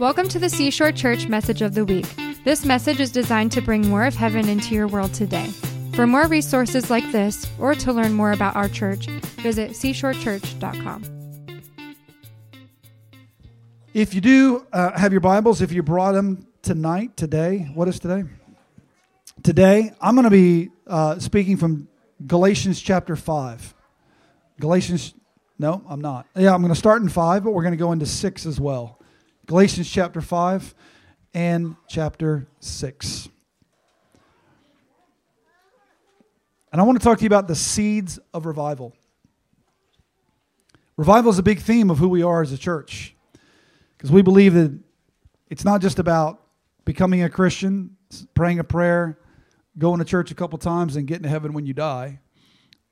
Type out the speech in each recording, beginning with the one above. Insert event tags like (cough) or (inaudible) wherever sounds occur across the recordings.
Welcome to the Seashore Church Message of the Week. This message is designed to bring more of heaven into your world today. For more resources like this, or to learn more about our church, visit seashorechurch.com. If you do uh, have your Bibles, if you brought them tonight, today, what is today? Today, I'm going to be uh, speaking from Galatians chapter 5. Galatians, no, I'm not. Yeah, I'm going to start in 5, but we're going to go into 6 as well. Galatians chapter 5 and chapter 6. And I want to talk to you about the seeds of revival. Revival is a big theme of who we are as a church because we believe that it's not just about becoming a Christian, praying a prayer, going to church a couple times, and getting to heaven when you die.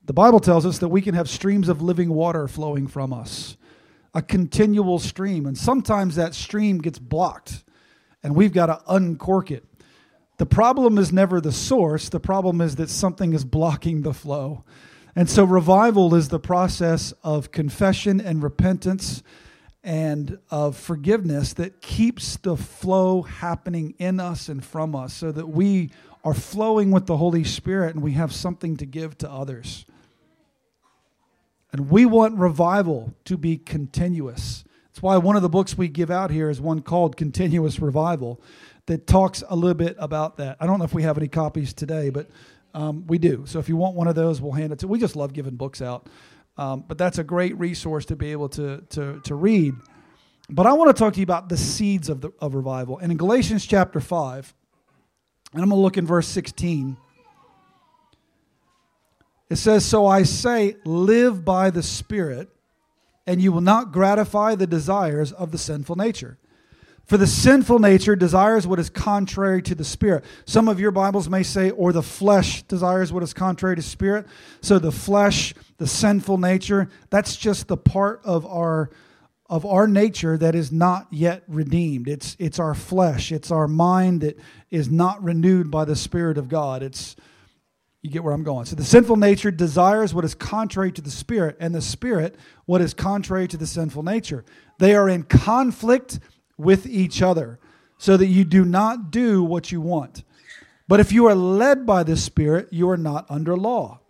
The Bible tells us that we can have streams of living water flowing from us a continual stream. And sometimes that stream gets blocked and we've got to uncork it. The problem is never the source, the problem is that something is blocking the flow. And so revival is the process of confession and repentance and of forgiveness that keeps the flow happening in us and from us so that we are flowing with the Holy Spirit and we have something to give to others. And we want revival to be continuous. That's why one of the books we give out here is one called Continuous Revival that talks a little bit about that. I don't know if we have any copies today, but um, we do. So if you want one of those, we'll hand it to. We just love giving books out, um, but that's a great resource to be able to to to read. But I want to talk to you about the seeds of the of revival. And in Galatians chapter five, and I'm going to look in verse sixteen. It says, So I say, live by the Spirit, and you will not gratify the desires of the sinful nature. For the sinful nature desires what is contrary to the spirit. Some of your Bibles may say, or the flesh desires what is contrary to spirit. So the flesh, the sinful nature, that's just the part of our of our nature that is not yet redeemed. It's it's our flesh, it's our mind that is not renewed by the Spirit of God. It's you get where I'm going. So the sinful nature desires what is contrary to the spirit, and the spirit what is contrary to the sinful nature. They are in conflict with each other, so that you do not do what you want. But if you are led by the spirit, you are not under law.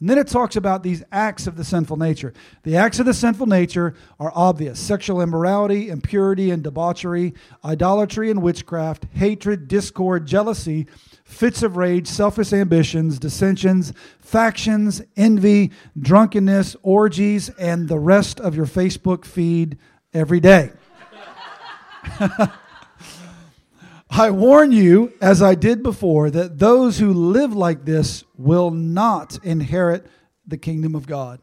And then it talks about these acts of the sinful nature. The acts of the sinful nature are obvious sexual immorality, impurity and debauchery, idolatry and witchcraft, hatred, discord, jealousy fits of rage, selfish ambitions, dissensions, factions, envy, drunkenness, orgies, and the rest of your Facebook feed every day. (laughs) I warn you, as I did before, that those who live like this will not inherit the kingdom of God.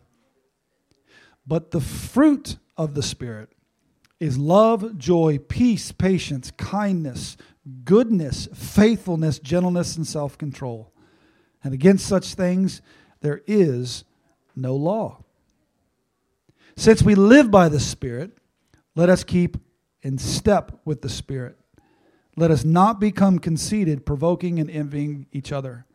But the fruit of the Spirit is love, joy, peace, patience, kindness, goodness, faithfulness, gentleness, and self control. And against such things there is no law. Since we live by the Spirit, let us keep in step with the Spirit. Let us not become conceited, provoking and envying each other.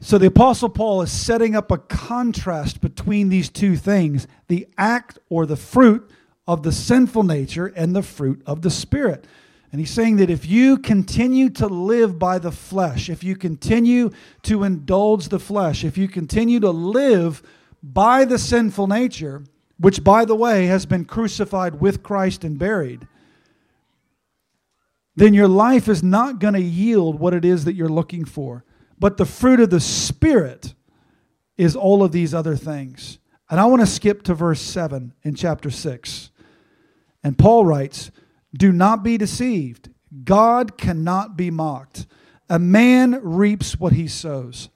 So the Apostle Paul is setting up a contrast between these two things the act or the fruit of the sinful nature and the fruit of the Spirit. And he's saying that if you continue to live by the flesh, if you continue to indulge the flesh, if you continue to live by the sinful nature, which, by the way, has been crucified with Christ and buried, then your life is not going to yield what it is that you're looking for. But the fruit of the Spirit is all of these other things. And I want to skip to verse 7 in chapter 6. And Paul writes, do not be deceived. God cannot be mocked. A man reaps what he sows.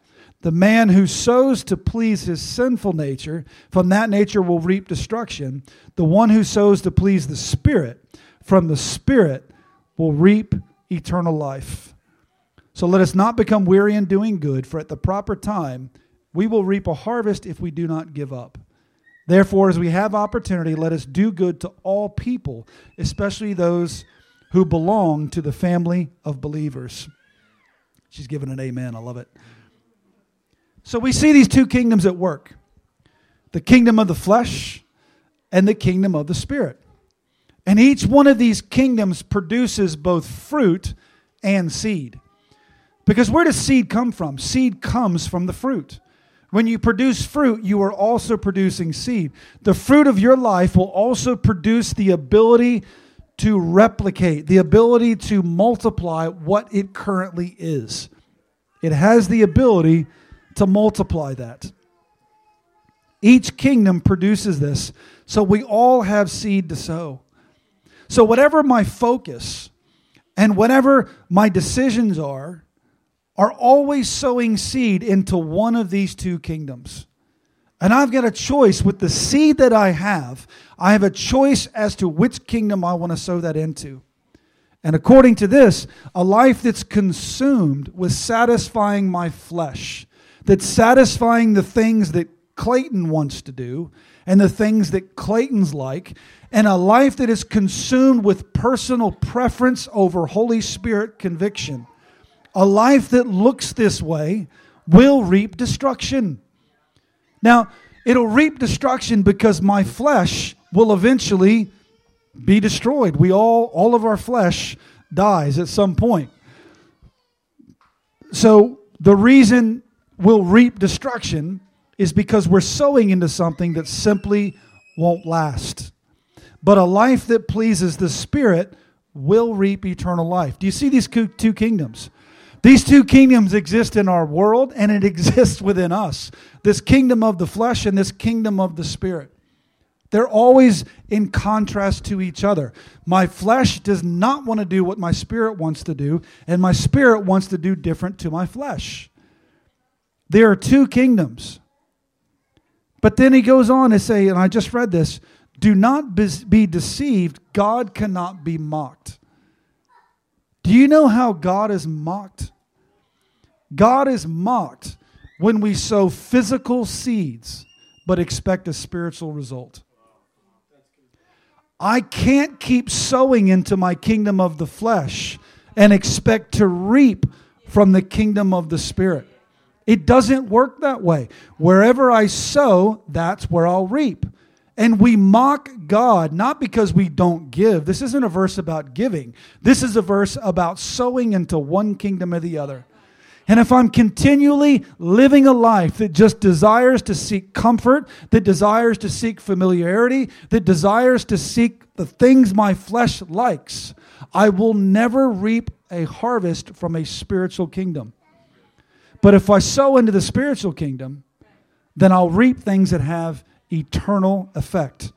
The man who sows to please his sinful nature, from that nature will reap destruction. The one who sows to please the Spirit, from the Spirit will reap eternal life. So let us not become weary in doing good, for at the proper time we will reap a harvest if we do not give up. Therefore, as we have opportunity, let us do good to all people, especially those who belong to the family of believers. She's given an amen. I love it. So we see these two kingdoms at work the kingdom of the flesh and the kingdom of the spirit. And each one of these kingdoms produces both fruit and seed. Because where does seed come from? Seed comes from the fruit. When you produce fruit, you are also producing seed. The fruit of your life will also produce the ability to replicate, the ability to multiply what it currently is. It has the ability to multiply that. Each kingdom produces this, so we all have seed to sow. So, whatever my focus and whatever my decisions are, are always sowing seed into one of these two kingdoms. And I've got a choice with the seed that I have. I have a choice as to which kingdom I want to sow that into. And according to this, a life that's consumed with satisfying my flesh, that's satisfying the things that Clayton wants to do and the things that Clayton's like, and a life that is consumed with personal preference over Holy Spirit conviction a life that looks this way will reap destruction. Now, it'll reap destruction because my flesh will eventually be destroyed. We all, all of our flesh dies at some point. So the reason we'll reap destruction is because we're sowing into something that simply won't last. But a life that pleases the Spirit will reap eternal life. Do you see these two kingdoms? These two kingdoms exist in our world and it (laughs) exists within us this kingdom of the flesh and this kingdom of the spirit. They're always in contrast to each other. My flesh does not want to do what my spirit wants to do, and my spirit wants to do different to my flesh. There are two kingdoms. But then he goes on to say, and I just read this do not be deceived, God cannot be mocked. Do you know how God is mocked? God is mocked when we sow physical seeds but expect a spiritual result. I can't keep sowing into my kingdom of the flesh and expect to reap from the kingdom of the spirit. It doesn't work that way. Wherever I sow, that's where I'll reap. And we mock God not because we don't give. This isn't a verse about giving. This is a verse about sowing into one kingdom or the other. And if I'm continually living a life that just desires to seek comfort, that desires to seek familiarity, that desires to seek the things my flesh likes, I will never reap a harvest from a spiritual kingdom. But if I sow into the spiritual kingdom, then I'll reap things that have eternal effect.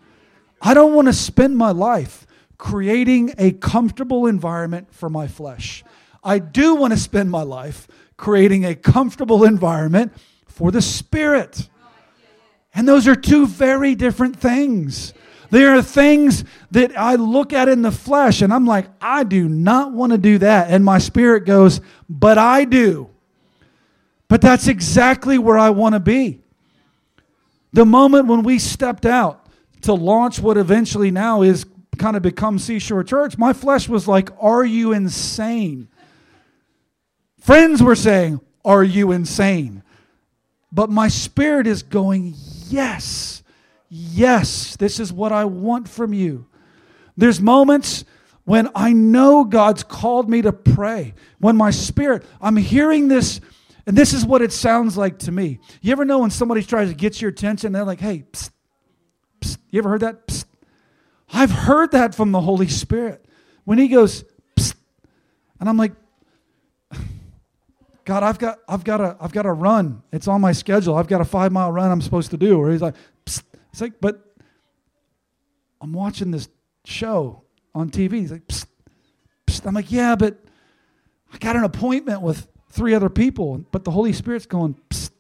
I don't want to spend my life creating a comfortable environment for my flesh. I do want to spend my life creating a comfortable environment for the Spirit. And those are two very different things. There are things that I look at in the flesh and I'm like, I do not want to do that. And my spirit goes, but I do. But that's exactly where I want to be. The moment when we stepped out to launch what eventually now is kind of become Seashore Church, my flesh was like, Are you insane? Friends were saying, Are you insane? But my spirit is going, Yes, yes, this is what I want from you. There's moments when I know God's called me to pray, when my spirit, I'm hearing this, and this is what it sounds like to me. You ever know when somebody tries to get your attention, they're like, hey, psst, psst. you ever heard that? Psst. I've heard that from the Holy Spirit. When He goes, and I'm like, God, I've got, I've got a, I've got a run. It's on my schedule. I've got a five mile run I'm supposed to do. Or he's like, Psst. it's like, but I'm watching this show on TV. He's like, Psst. Psst. I'm like, yeah, but I got an appointment with three other people. But the Holy Spirit's going, Psst.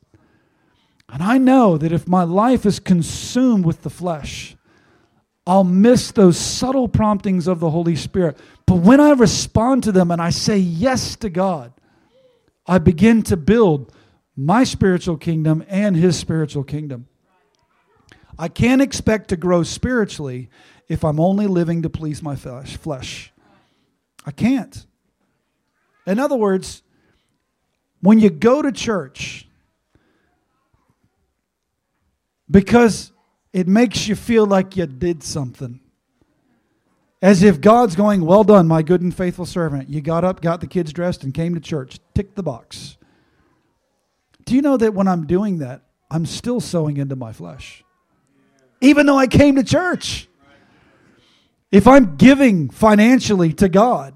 and I know that if my life is consumed with the flesh, I'll miss those subtle promptings of the Holy Spirit. But when I respond to them and I say yes to God, I begin to build my spiritual kingdom and his spiritual kingdom. I can't expect to grow spiritually if I'm only living to please my flesh. I can't. In other words, when you go to church, because it makes you feel like you did something, As if God's going, Well done, my good and faithful servant. You got up, got the kids dressed, and came to church. Tick the box. Do you know that when I'm doing that, I'm still sowing into my flesh? Even though I came to church. If I'm giving financially to God,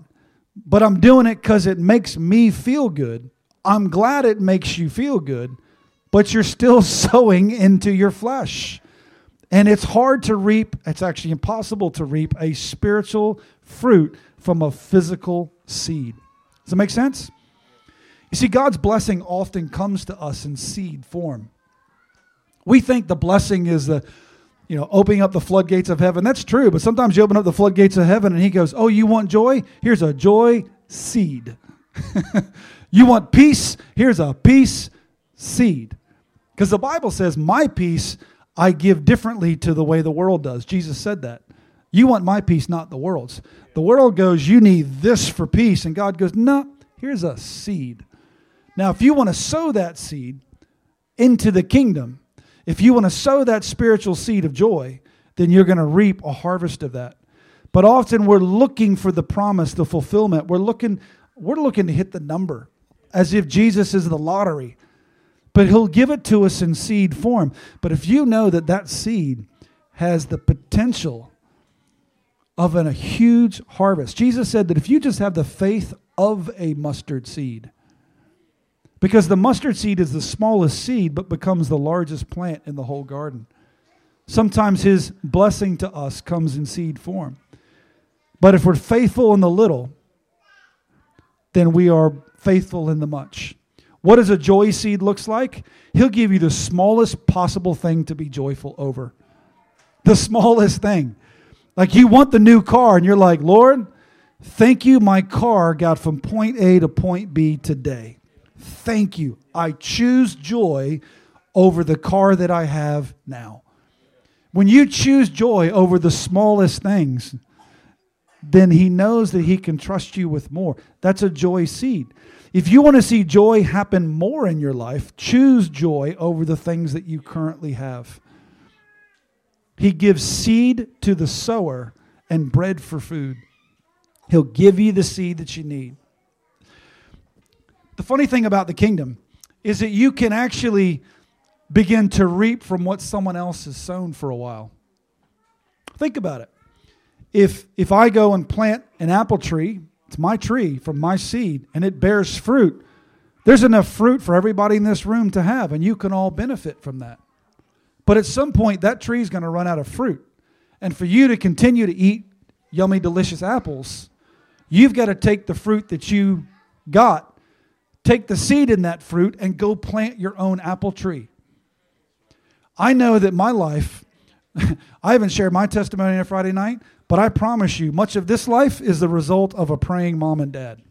but I'm doing it because it makes me feel good, I'm glad it makes you feel good, but you're still (laughs) sowing into your flesh. And it's hard to reap, it's actually impossible to reap a spiritual fruit from a physical seed. Does that make sense? You see, God's blessing often comes to us in seed form. We think the blessing is the, you know, opening up the floodgates of heaven. That's true, but sometimes you open up the floodgates of heaven and He goes, Oh, you want joy? Here's a joy seed. (laughs) you want peace? Here's a peace seed. Because the Bible says, My peace I give differently to the way the world does. Jesus said that. You want my peace, not the world's. The world goes, You need this for peace. And God goes, No, here's a seed. Now, if you want to sow that seed into the kingdom, if you want to sow that spiritual seed of joy, then you're going to reap a harvest of that. But often we're looking for the promise, the fulfillment. We're looking, we're looking to hit the number as if Jesus is the lottery. But he'll give it to us in seed form. But if you know that that seed has the potential of an, a huge harvest, Jesus said that if you just have the faith of a mustard seed, because the mustard seed is the smallest seed but becomes the largest plant in the whole garden. Sometimes his blessing to us comes in seed form. But if we're faithful in the little, then we are faithful in the much. What does a joy seed looks like? He'll give you the smallest possible thing to be joyful over. The smallest thing. Like you want the new car and you're like, "Lord, thank you my car got from point A to point B today." Thank you. I choose joy over the car that I have now. When you choose joy over the smallest things, then He knows that He can trust you with more. That's a joy seed. If you want to see joy happen more in your life, choose joy over the things that you currently have. He gives seed to the sower and bread for food. He'll give you the seed that you need. The funny thing about the kingdom is that you can actually begin to reap from what someone else has sown for a while. Think about it. If if I go and plant an apple tree, it's my tree from my seed and it bears fruit. There's enough fruit for everybody in this room to have and you can all benefit from that. But at some point that tree is going to run out of fruit. And for you to continue to eat yummy delicious apples, you've got to take the fruit that you got take the seed in that fruit and go plant your own apple tree. I know that my life, (laughs) I haven't shared my testimony on Friday night, but I promise you, much of this life is the result of a praying mom and dad.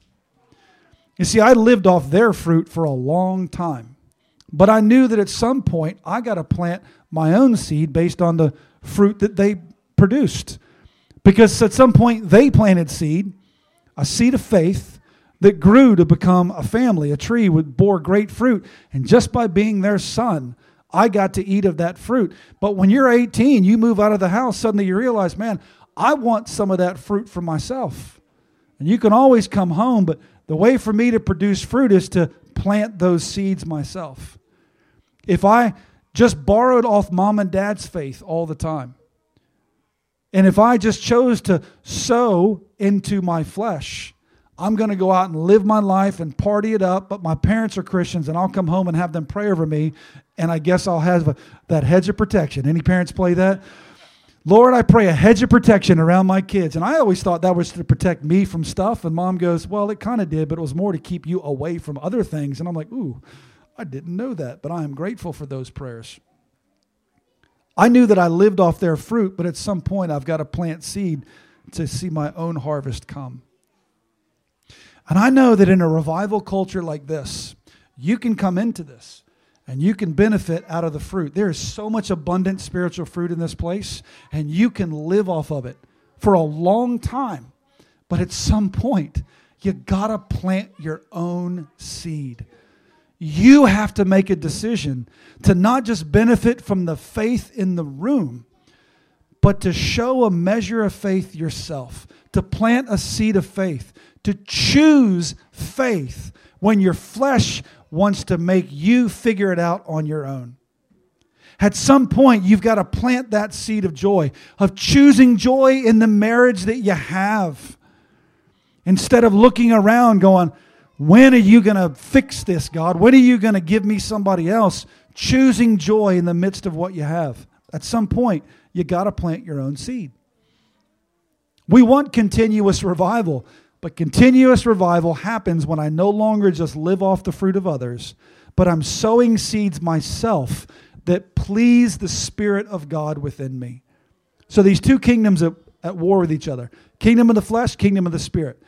You see, I lived off their fruit for a long time, but I knew that at some point I got to plant my own seed based on the fruit that they produced. Because at some point they planted seed, a seed of faith, that grew to become a family, a tree would bore great fruit. And just by being their son, I got to eat of that fruit. But when you're 18, you move out of the house, suddenly you realize, man, I want some of that fruit for myself. And you can always come home, but the way for me to produce fruit is to plant those seeds myself. If I just borrowed off mom and dad's faith all the time, and if I just chose to sow into my flesh, I'm going to go out and live my life and party it up, but my parents are Christians and I'll come home and have them pray over me and I guess I'll have that hedge of protection. Any parents play that? Lord, I pray a hedge of protection around my kids. And I always thought that was to protect me from stuff. And mom goes, Well, it kind of did, but it was more to keep you away from other things. And I'm like, Ooh, I didn't know that, but I am grateful for those prayers. I knew that I lived off their fruit, but at some point I've got to plant seed to see my own harvest come. And I know that in a revival culture like this, you can come into this and you can benefit out of the fruit. There is so much abundant spiritual fruit in this place, and you can live off of it for a long time. But at some point, you gotta plant your own seed. You have to make a decision to not just benefit from the faith in the room, but to show a measure of faith yourself, to plant a seed of faith, to choose faith when your flesh wants to make you figure it out on your own. At some point, you've got to plant that seed of joy, of choosing joy in the marriage that you have. Instead of looking around going, when are you going to fix this, God? When are you going to give me somebody else? Choosing joy in the midst of what you have. At some point, you got to plant your own seed. We want continuous revival, but continuous revival happens when I no longer just live off the fruit of others, but I'm sowing seeds myself that please the Spirit of God within me. So these two kingdoms at, at war with each other kingdom of the flesh, kingdom of the Spirit.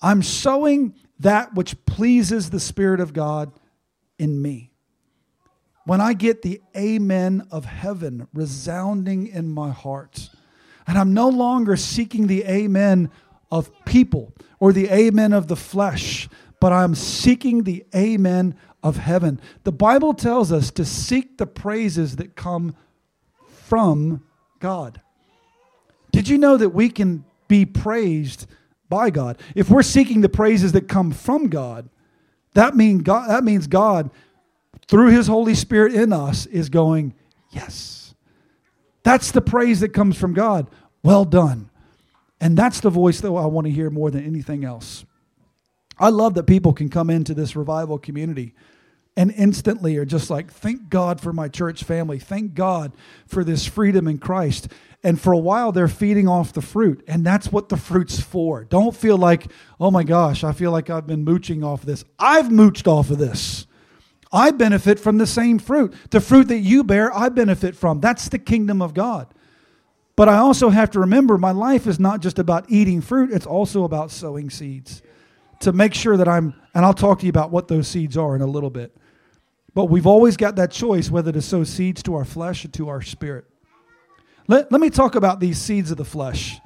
I'm sowing that which pleases the Spirit of God in me. When I get the amen of heaven resounding in my heart, and I'm no longer seeking the amen of people or the amen of the flesh, but I'm seeking the amen of heaven. The Bible tells us to seek the praises that come from God. Did you know that we can be praised by God? If we're seeking the praises that come from God, that, mean God, that means God, through His Holy Spirit in us, is going, Yes. That's the praise that comes from God. Well done. And that's the voice that I want to hear more than anything else. I love that people can come into this revival community and instantly are just like, thank God for my church family. Thank God for this freedom in Christ. And for a while, they're feeding off the fruit. And that's what the fruit's for. Don't feel like, oh my gosh, I feel like I've been mooching off of this. I've mooched off of this. I benefit from the same fruit. The fruit that you bear, I benefit from. That's the kingdom of God. But I also have to remember my life is not just about eating fruit, it's also about sowing seeds to make sure that I'm, and I'll talk to you about what those seeds are in a little bit. But we've always got that choice whether to sow seeds to our flesh or to our spirit. Let, let me talk about these seeds of the flesh.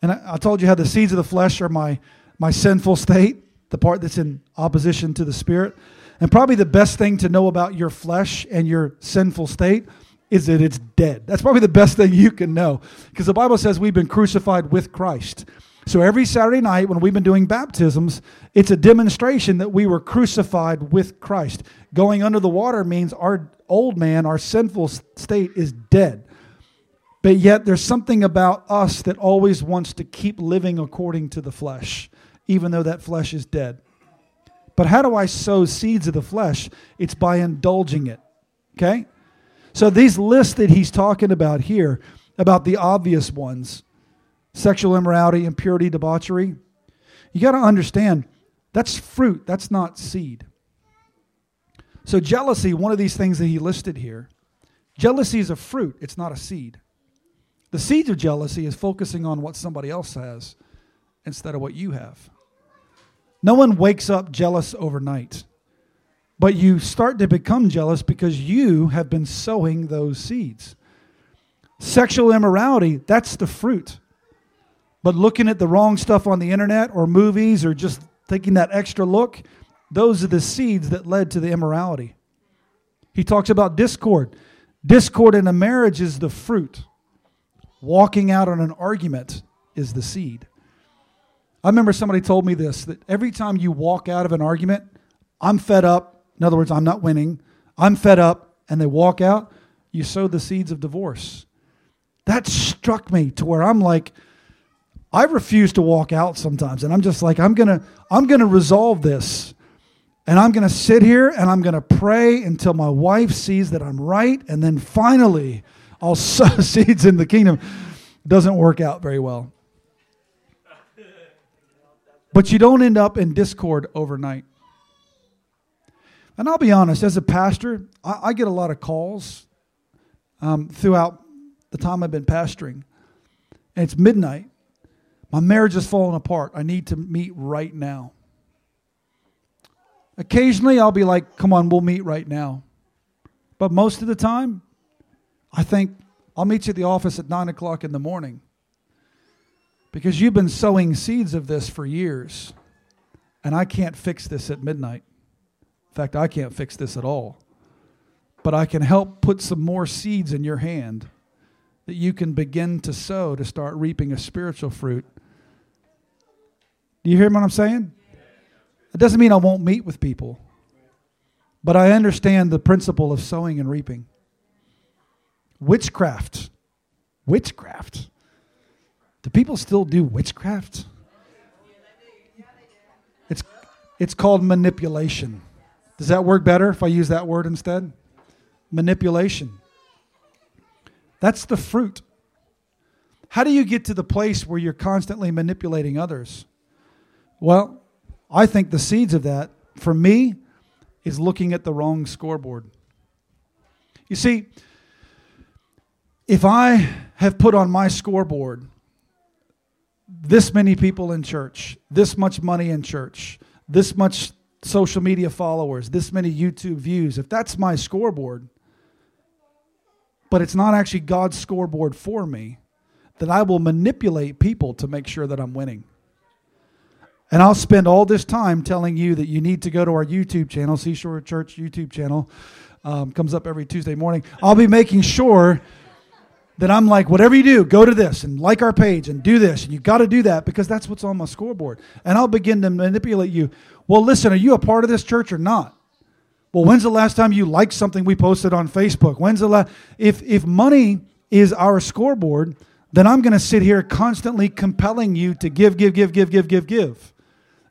And I, I told you how the seeds of the flesh are my, my sinful state, the part that's in opposition to the spirit. And probably the best thing to know about your flesh and your sinful state is that it's dead. That's probably the best thing you can know because the Bible says we've been crucified with Christ. So every Saturday night when we've been doing baptisms, it's a demonstration that we were crucified with Christ. Going under the water means our old man, our sinful state is dead. But yet there's something about us that always wants to keep living according to the flesh, even though that flesh is dead. But how do I sow seeds of the flesh? It's by indulging it. Okay? So these lists that he's talking about here, about the obvious ones, sexual immorality, impurity, debauchery, you got to understand that's fruit, that's not seed. So jealousy, one of these things that he listed here, jealousy is a fruit, it's not a seed. The seed of jealousy is focusing on what somebody else has instead of what you have. No one wakes up jealous overnight. But you start to become jealous because you have been sowing those seeds. Sexual immorality, that's the fruit. But looking at the wrong stuff on the internet or movies or just taking that extra look, those are the seeds that led to the immorality. He talks about discord. Discord in a marriage is the fruit. Walking out on an argument is the seed. I remember somebody told me this that every time you walk out of an argument, I'm fed up, in other words, I'm not winning. I'm fed up, and they walk out. You sow the seeds of divorce. That struck me to where I'm like, I refuse to walk out sometimes, and I'm just like, I'm gonna, I'm gonna resolve this, and I'm gonna sit here and I'm gonna pray until my wife sees that I'm right, and then finally, I'll (laughs) sow seeds in the kingdom. Doesn't work out very well. But you don't end up in discord overnight. And I'll be honest, as a pastor, I, I get a lot of calls um, throughout the time I've been pastoring. And it's midnight. My marriage is falling apart. I need to meet right now. Occasionally, I'll be like, come on, we'll meet right now. But most of the time, I think I'll meet you at the office at 9 o'clock in the morning because you've been sowing seeds of this for years, and I can't fix this at midnight fact, I can't fix this at all. But I can help put some more seeds in your hand that you can begin to sow to start reaping a spiritual fruit. Do you hear what I'm saying? It doesn't mean I won't meet with people, but I understand the principle of sowing and reaping. Witchcraft. Witchcraft. Do people still do witchcraft? It's, it's called manipulation. Does that work better if I use that word instead? Manipulation. That's the fruit. How do you get to the place where you're constantly manipulating others? Well, I think the seeds of that, for me, is looking at the wrong scoreboard. You see, if I have put on my scoreboard this many people in church, this much money in church, this much social media followers, this many YouTube views, if that's my scoreboard, but it's not actually God's scoreboard for me, then I will manipulate people to make sure that I'm winning. And I'll spend all this time telling you that you need to go to our YouTube channel, Seashore Church YouTube channel. Um, comes up every Tuesday morning. I'll be making sure that I'm like, whatever you do, go to this and like our page and do this. And you got to do that because that's what's on my scoreboard. And I'll begin to manipulate you. Well, listen, are you a part of this church or not? Well, when's the last time you liked something we posted on Facebook? When's the last? If, if money is our scoreboard, then I'm going to sit here constantly compelling you to give, give, give, give, give, give, give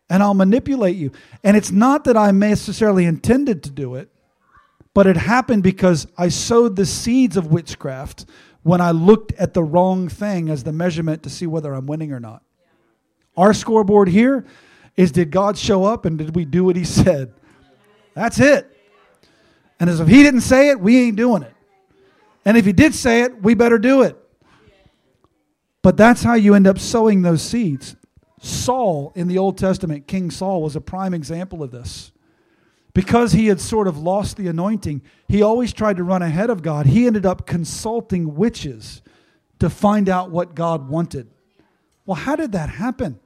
and I'll manipulate you. And it's not that I necessarily intended to do it, but it happened because I sowed the seeds of witchcraft when I looked at the wrong thing as the measurement to see whether I'm winning or not. Our scoreboard here is did God show up and did we do what he (laughs) said? That's it. And as if he didn't say it, we ain't doing it. And if he did say it, we better do it. But that's how you end up sowing those seeds. Saul in the Old Testament, King Saul, was a prime example of this. Because he had sort of lost the anointing, he always tried to run ahead of God. He ended up consulting witches to find out what God wanted. Well, how did that happen?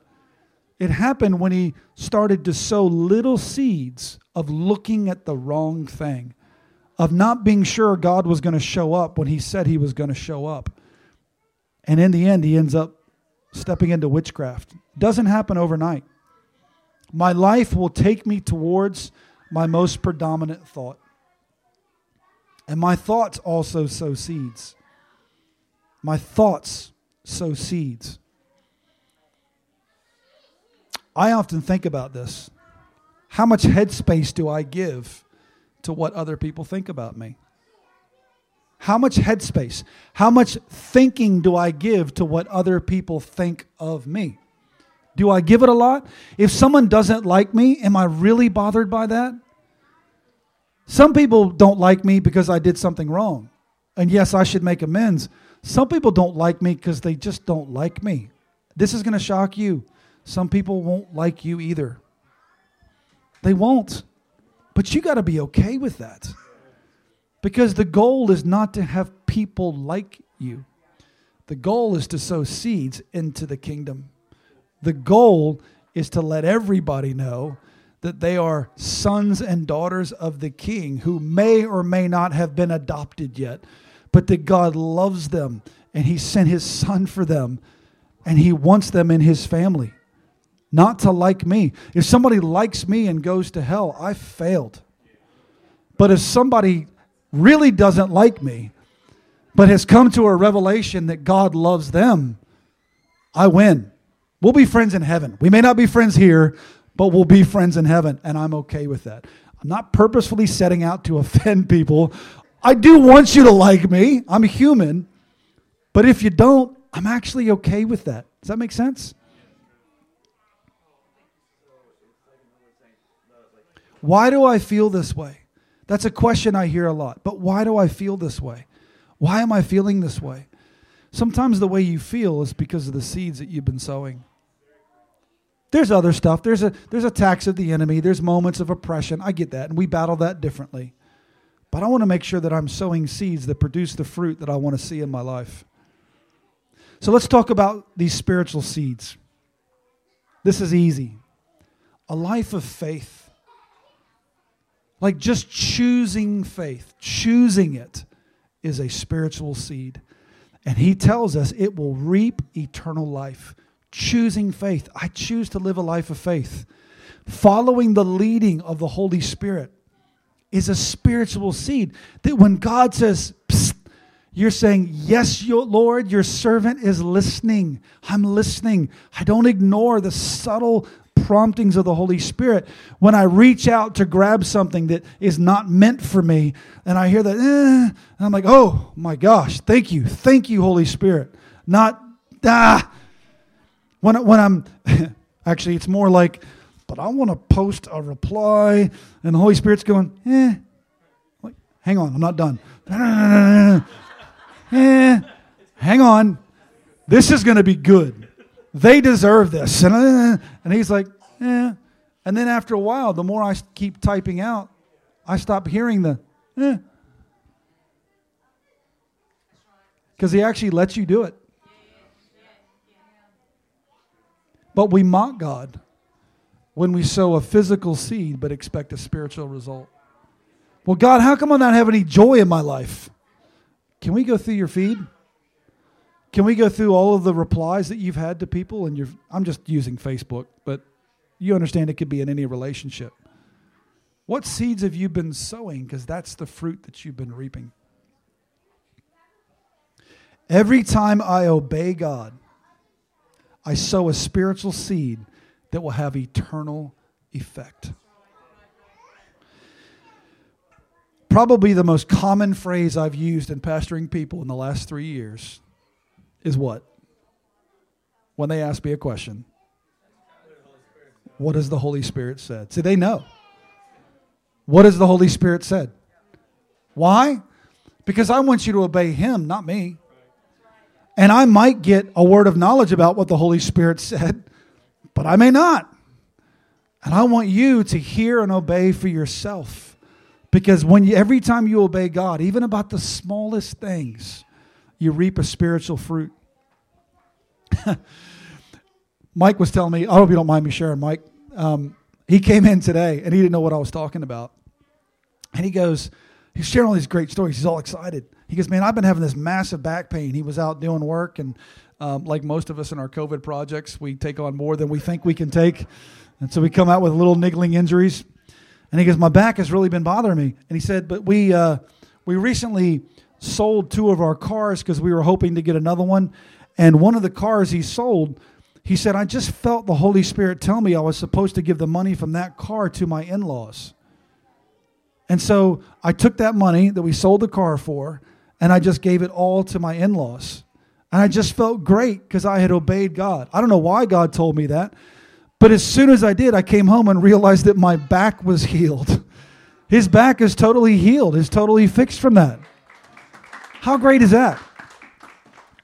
It happened when he started to sow little seeds of looking at the wrong thing, of not being sure God was going to show up when he said he was going to show up. And in the end, he ends up stepping into witchcraft. Doesn't happen overnight. My life will take me towards my most predominant thought. And my thoughts also sow seeds. My thoughts sow seeds. I often think about this. How much headspace do I give to what other people think about me? How much headspace, how much thinking do I give to what other people think of me? Do I give it a lot? If someone doesn't like me, am I really bothered by that? Some people don't like me because I did something wrong. And yes, I should make amends. Some people don't like me because they just don't like me. This is going to shock you. Some people won't like you either. They won't. But you got to be okay with that. Because the goal is not to have people like you, the goal is to sow seeds into the kingdom. The goal is to let everybody know that they are sons and daughters of the king who may or may not have been adopted yet, but that God loves them and he sent his son for them and he wants them in his family. Not to like me. If somebody likes me and goes to hell, I failed. But if somebody really doesn't like me, but has come to a revelation that God loves them, I win. We'll be friends in heaven. We may not be friends here, but we'll be friends in heaven, and I'm okay with that. I'm not purposefully setting out to (laughs) offend people. I do want you to like me. I'm human. But if you don't, I'm actually okay with that. Does that make sense? Why do I feel this way? That's a question I hear a lot. But why do I feel this way? Why am I feeling this way? Sometimes the way you feel is because of the seeds that you've been sowing. There's other stuff. There's a there's attacks of the enemy. There's moments of oppression. I get that, and we battle that differently. But I want to make sure that I'm sowing seeds that produce the fruit that I want to see in my life. So let's talk about these spiritual seeds. This is easy. A life of faith like just choosing faith, choosing it is a spiritual seed. And he tells us it will reap eternal life. Choosing faith. I choose to live a life of faith. Following the leading of the Holy Spirit is a spiritual seed that when God says, Psst, you're saying, Yes, your Lord, your servant is listening. I'm listening. I don't ignore the subtle promptings of the Holy Spirit. When I reach out to grab something that is not meant for me, and I hear that, eh, I'm like, oh my gosh, thank you. Thank you, Holy Spirit. Not, ah. When, when I'm, (laughs) actually, it's more like, but I want to post a reply, and the Holy Spirit's going, eh. Like, hang on, I'm not done. (laughs) eh, hang on. This is going to be good. They deserve this. And, (laughs) uh, and he's like, eh. And then after a while, the more I keep typing out, I stop hearing the, eh. Because he actually lets you do it. But we mock God when we sow a physical seed but expect a spiritual result. Well, God, how come I not have any joy in my life? Can we go through your feed? Can we go through all of the replies that you've had to people? And you're, I'm just using Facebook, but you understand it could be in any relationship. What seeds have you been sowing? Because that's the fruit that you've been reaping. Every time I obey God, I sow a spiritual seed that will have eternal effect. Probably the most common phrase I've used in pastoring people in the last three years is what? When they ask me a question, what has the Holy Spirit said? See, they know. What has the Holy Spirit said? Why? Because I want you to obey Him, not me. And I might get a word of knowledge about what the Holy Spirit (laughs) said, but I may not. And I want you to hear and obey for yourself. Because when you, every time you obey God, even about the smallest things, you reap a spiritual fruit. (laughs) Mike was telling me, I hope you don't mind me sharing, Mike. Um, he came in today and he didn't know what I was talking about. And he goes, he's sharing all these great stories. He's all excited. He goes, Man, I've been having this massive back pain. He was out doing work, and um, like most of us in our COVID projects, we take on more than we think we can take. And so we come out with little niggling injuries. And he goes, My back has really been bothering me. And he said, But we, uh, we recently sold two of our cars because we were hoping to get another one. And one of the cars he sold, he said, I just felt the Holy Spirit tell me I was supposed to give the money from that car to my in laws. And so I took that money that we sold the car for and I just gave it all to my in laws. And I just felt great because I had obeyed God. I don't know why God told me that, but as soon as I did, I came home and realized that my back was (laughs) healed. His back is totally healed, is totally fixed from that. How great is that?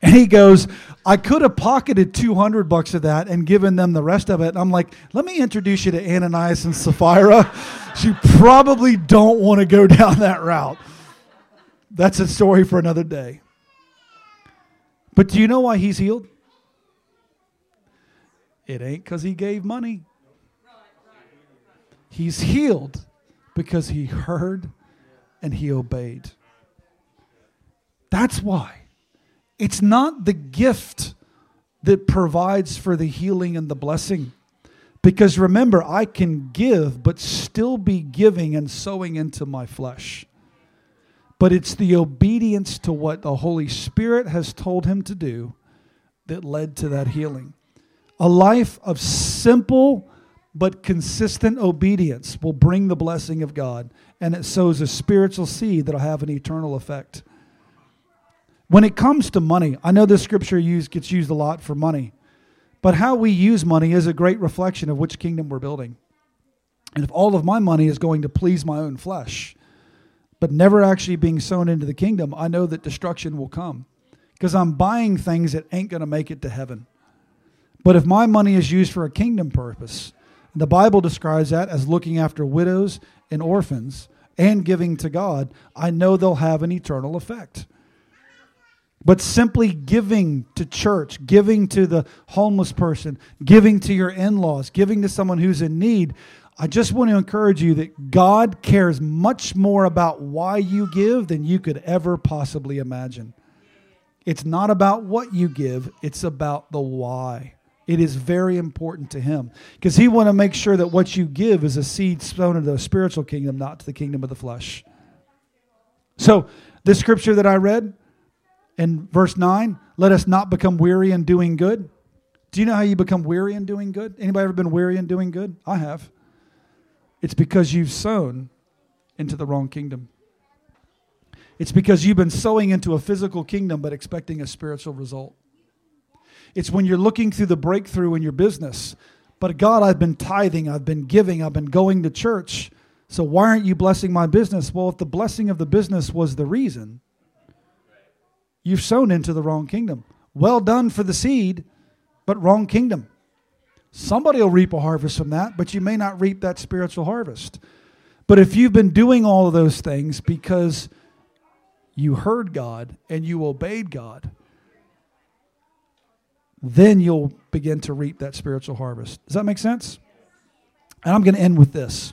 And he goes, I could have pocketed 200 bucks of that and given them the rest of it. I'm like, let me introduce you to Ananias and Sapphira. you probably don't want to go (laughs) down that route. That's a story for another day. But do you know why he's healed? It ain't because he gave money. He's healed because he heard and he obeyed. That's why. It's not the gift that provides for the healing and the blessing. Because remember, I can give, but still be giving and sowing into my flesh. But it's the obedience to what the Holy Spirit has told him to do that led to that healing. A life of simple but consistent obedience will bring the blessing of God, and it sows a spiritual seed that'll have an eternal effect. When it comes to money, I know this scripture used, gets used a lot for money, but how we use money is a great reflection of which kingdom we're building. And if all of my money is going to please my own flesh, but never actually being sown into the kingdom, I know that destruction will come because I'm buying things that ain't going to make it to heaven. But if my money is used for a kingdom purpose, the Bible describes that as looking after widows and orphans and giving to God, I know they'll have an eternal effect. But simply giving to church, giving to the homeless person, giving to your in laws, giving to someone who's in need, I just want to encourage you that God cares much more about why you give than you could ever possibly imagine. It's not about what you give, it's about the why. It is very important to him because he want to make sure that what you give is a seed sown into the spiritual kingdom, not to the kingdom of the flesh. So, this scripture that I read in verse 9, let us not become weary in doing good. Do you know how you become weary in doing good? Anybody ever been weary in doing good? I have. It's because you've sown into the wrong kingdom. It's because you've been sowing into a physical kingdom but expecting a spiritual result. It's when you're looking through the breakthrough in your business. But God, I've been tithing, I've been giving, I've been going to church. So why aren't you blessing my business? Well, if the blessing of the business was the reason, you've sown into the wrong kingdom. Well done for the seed, but wrong kingdom. Somebody will reap a harvest from that, but you may not reap that spiritual harvest. But if you've been doing all of those things because you heard God and you obeyed God, then you'll begin to reap that spiritual harvest. Does that make sense? And I'm going to end with this.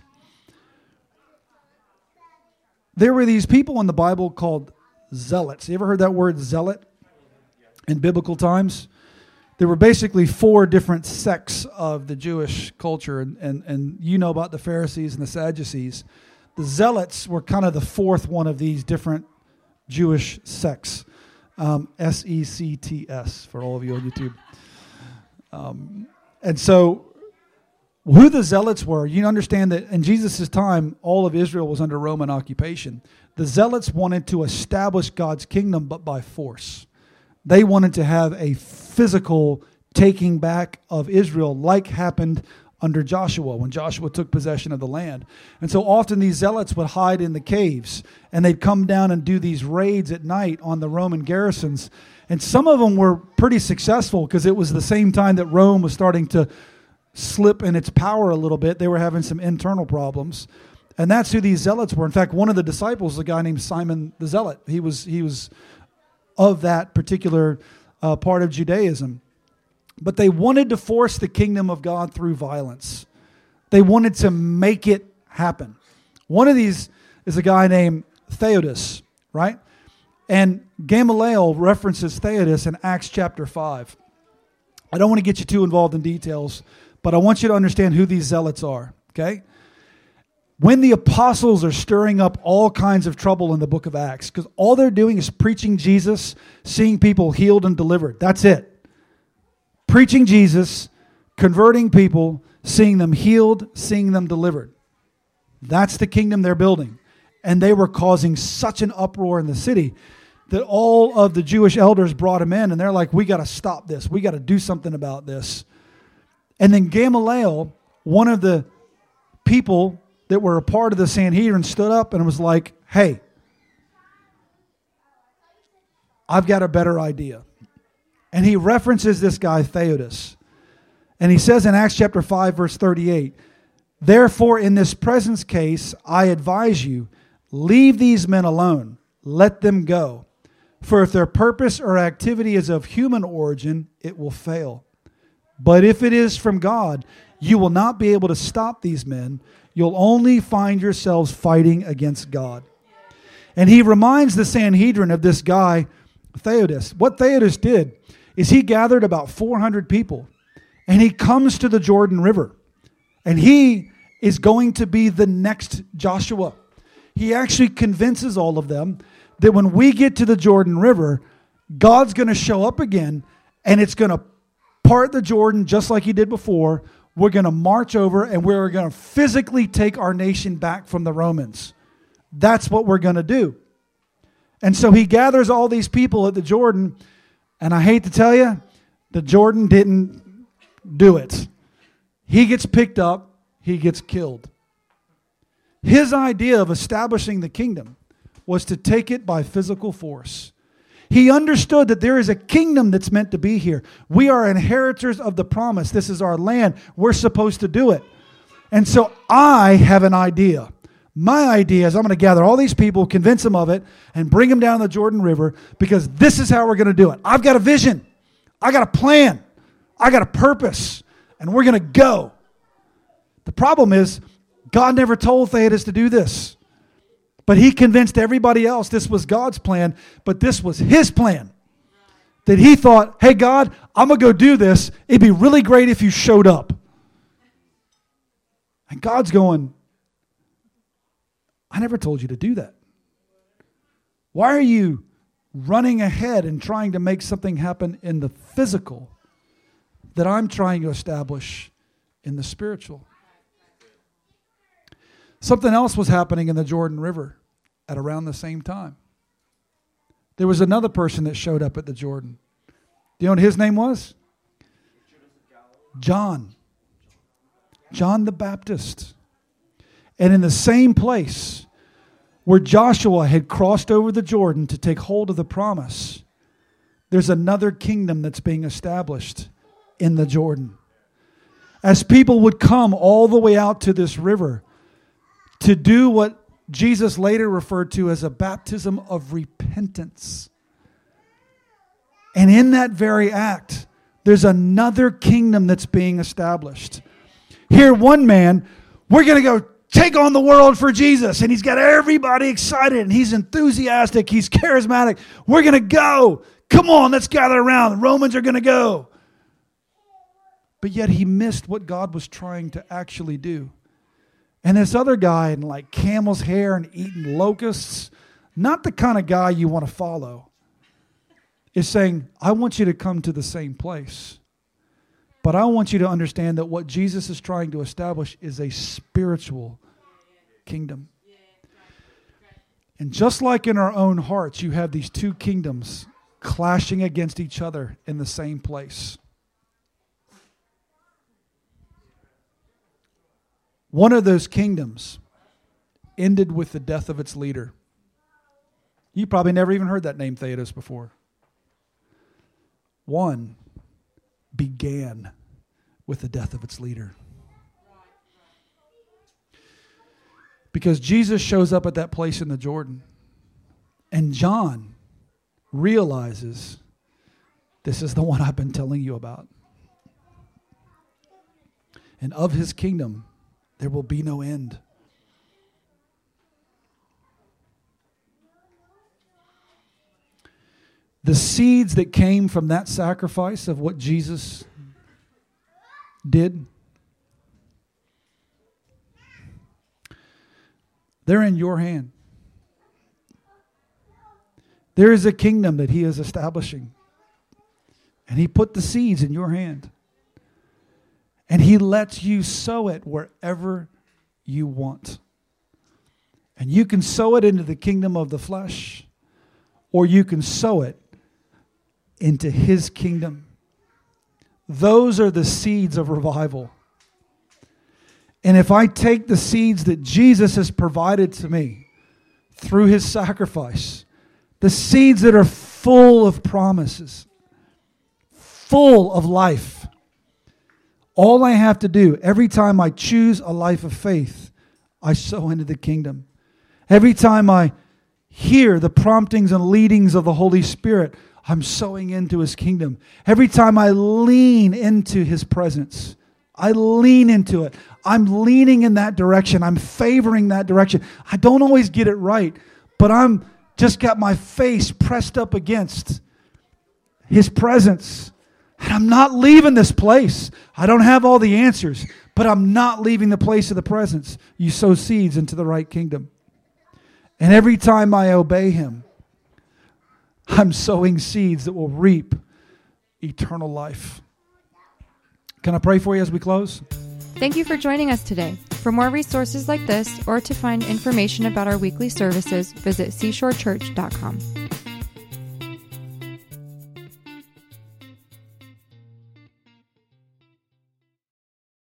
There were these people in the Bible called zealots. You ever heard that word zealot in biblical times? There were basically four different sects of the Jewish culture, and, and, and you know about the Pharisees and the Sadducees. The zealots were kind of the fourth one of these different Jewish sects. Um, S E C T S for all of you on YouTube. Um, and so who the zealots were, you understand that in Jesus' time, all of Israel was under Roman occupation. The zealots wanted to establish God's kingdom, but by force. They wanted to have a physical taking back of Israel, like happened under Joshua when Joshua took possession of the land. And so often these zealots would hide in the caves and they'd come down and do these raids at night on the Roman garrisons. And some of them were pretty successful because it was the same time that Rome was starting to slip in its power a little bit. They were having some internal problems. And that's who these zealots were. In fact, one of the disciples, a guy named Simon the Zealot, he was, he was of that particular uh, part of Judaism. But they wanted to force the kingdom of God through violence. They wanted to make it happen. One of these is a guy named Theudas, right? And Gamaliel references Theudas in Acts chapter 5. I don't want to get you too involved in details, but I want you to understand who these zealots are, okay? When the apostles are stirring up all kinds of trouble in the book of Acts, because all they're doing is preaching Jesus, seeing people healed and delivered. That's it. Preaching Jesus, converting people, seeing them healed, seeing them delivered. That's the kingdom they're building. And they were causing such an uproar in the city that all of the Jewish elders brought him in and they're like, we got to stop this. We got to do something about this. And then Gamaliel, one of the people that were a part of the Sanhedrin, stood up and was like, hey, I've got a better idea. And he references this guy, Theudas. And he says in Acts chapter 5, verse 38, Therefore, in this present case, I advise you, leave these men alone, let them go. For if their purpose or activity is of human origin, it will fail. But if it is from God, you will not be able to stop these men. You'll only find yourselves fighting against God. And he reminds the Sanhedrin of this guy, Theudas. What Theudas did is he gathered about 400 people and he comes to the Jordan River. And he is going to be the next Joshua. He actually convinces all of them that when we get to the Jordan River, God's going to show up again and it's going to part the Jordan just like he did before. We're going to march over and we're going to physically take our nation back from the Romans. That's what we're going to do. And so he gathers all these people at the Jordan, and I hate to tell you, the Jordan didn't do it. He gets picked up, he gets killed. His idea of establishing the kingdom was to take it by physical force. He understood that there is a kingdom that's meant to be here. We are inheritors of the promise. This is our land. We're supposed to do it. And so I have an idea. My idea is I'm going to gather all these people, convince them of it, and bring them down the Jordan River because this is how we're going to do it. I've got a vision. I got a plan. I got a purpose. And we're going to go. The problem is, God never told Theudas to do this. But he convinced everybody else this was God's plan, but this was his plan. that he thought, hey, God, I'm going to go do this. It'd be really great if you showed up. And God's going, I never told you to do that. Why are you running ahead and trying to make something happen in the physical that I'm trying to establish in the spiritual? Something else was happening in the Jordan River at around the same time. There was another person that showed up at the Jordan. Do you know what his name was? John. John the Baptist. And in the same place where Joshua had crossed over the Jordan to take hold of the promise, there's another kingdom that's being established in the Jordan. As people would come all the way out to this river to do what Jesus later referred to as a baptism of repentance. And in that very act, there's another kingdom that's being established. Here, one man, we're going to go take on the world for Jesus. And he's got everybody excited and he's enthusiastic. He's charismatic. We're going to go. Come on, let's gather around. The Romans are going to go. But yet he missed what God was trying to actually do. And this other guy in like camel's hair and eating locusts, not the kind of guy you want to follow, is saying, I want you to come to the same place. But I want you to understand that what Jesus is trying to establish is a spiritual kingdom. And just like in our own hearts, you have these two kingdoms clashing against each other in the same place. One of those kingdoms ended with the death of its leader. You probably never even heard that name Theudas before. One began with the death of its leader. Because Jesus shows up at that place in the Jordan, and John realizes this is the one I've been telling you about. And of his kingdom, there will be no end. The seeds that came from that sacrifice of what Jesus did, they're in your hand. There is a kingdom that He is establishing. And He put the seeds in your hand. And He lets you sow it wherever you want. And you can sow it into the kingdom of the flesh, or you can sow it into His kingdom. Those are the seeds of revival. And if I take the seeds that Jesus has provided to me through His sacrifice, the seeds that are full of promises, full of life, all I have to do every time I choose a life of faith, I sow into the kingdom. Every time I hear the promptings and leadings of the Holy Spirit, I'm sowing into his kingdom. Every time I lean into his presence, I lean into it. I'm leaning in that direction. I'm favoring that direction. I don't always get it right, but I'm just got my face pressed up against his presence. And I'm not leaving this place. I don't have all the answers, but I'm not leaving the place of the presence. You sow seeds into the right kingdom. And every time I obey him, I'm sowing seeds that will reap eternal life. Can I pray for you as we close? Thank you for joining us today. For more resources like this or to find information about our weekly services, visit seashorechurch.com.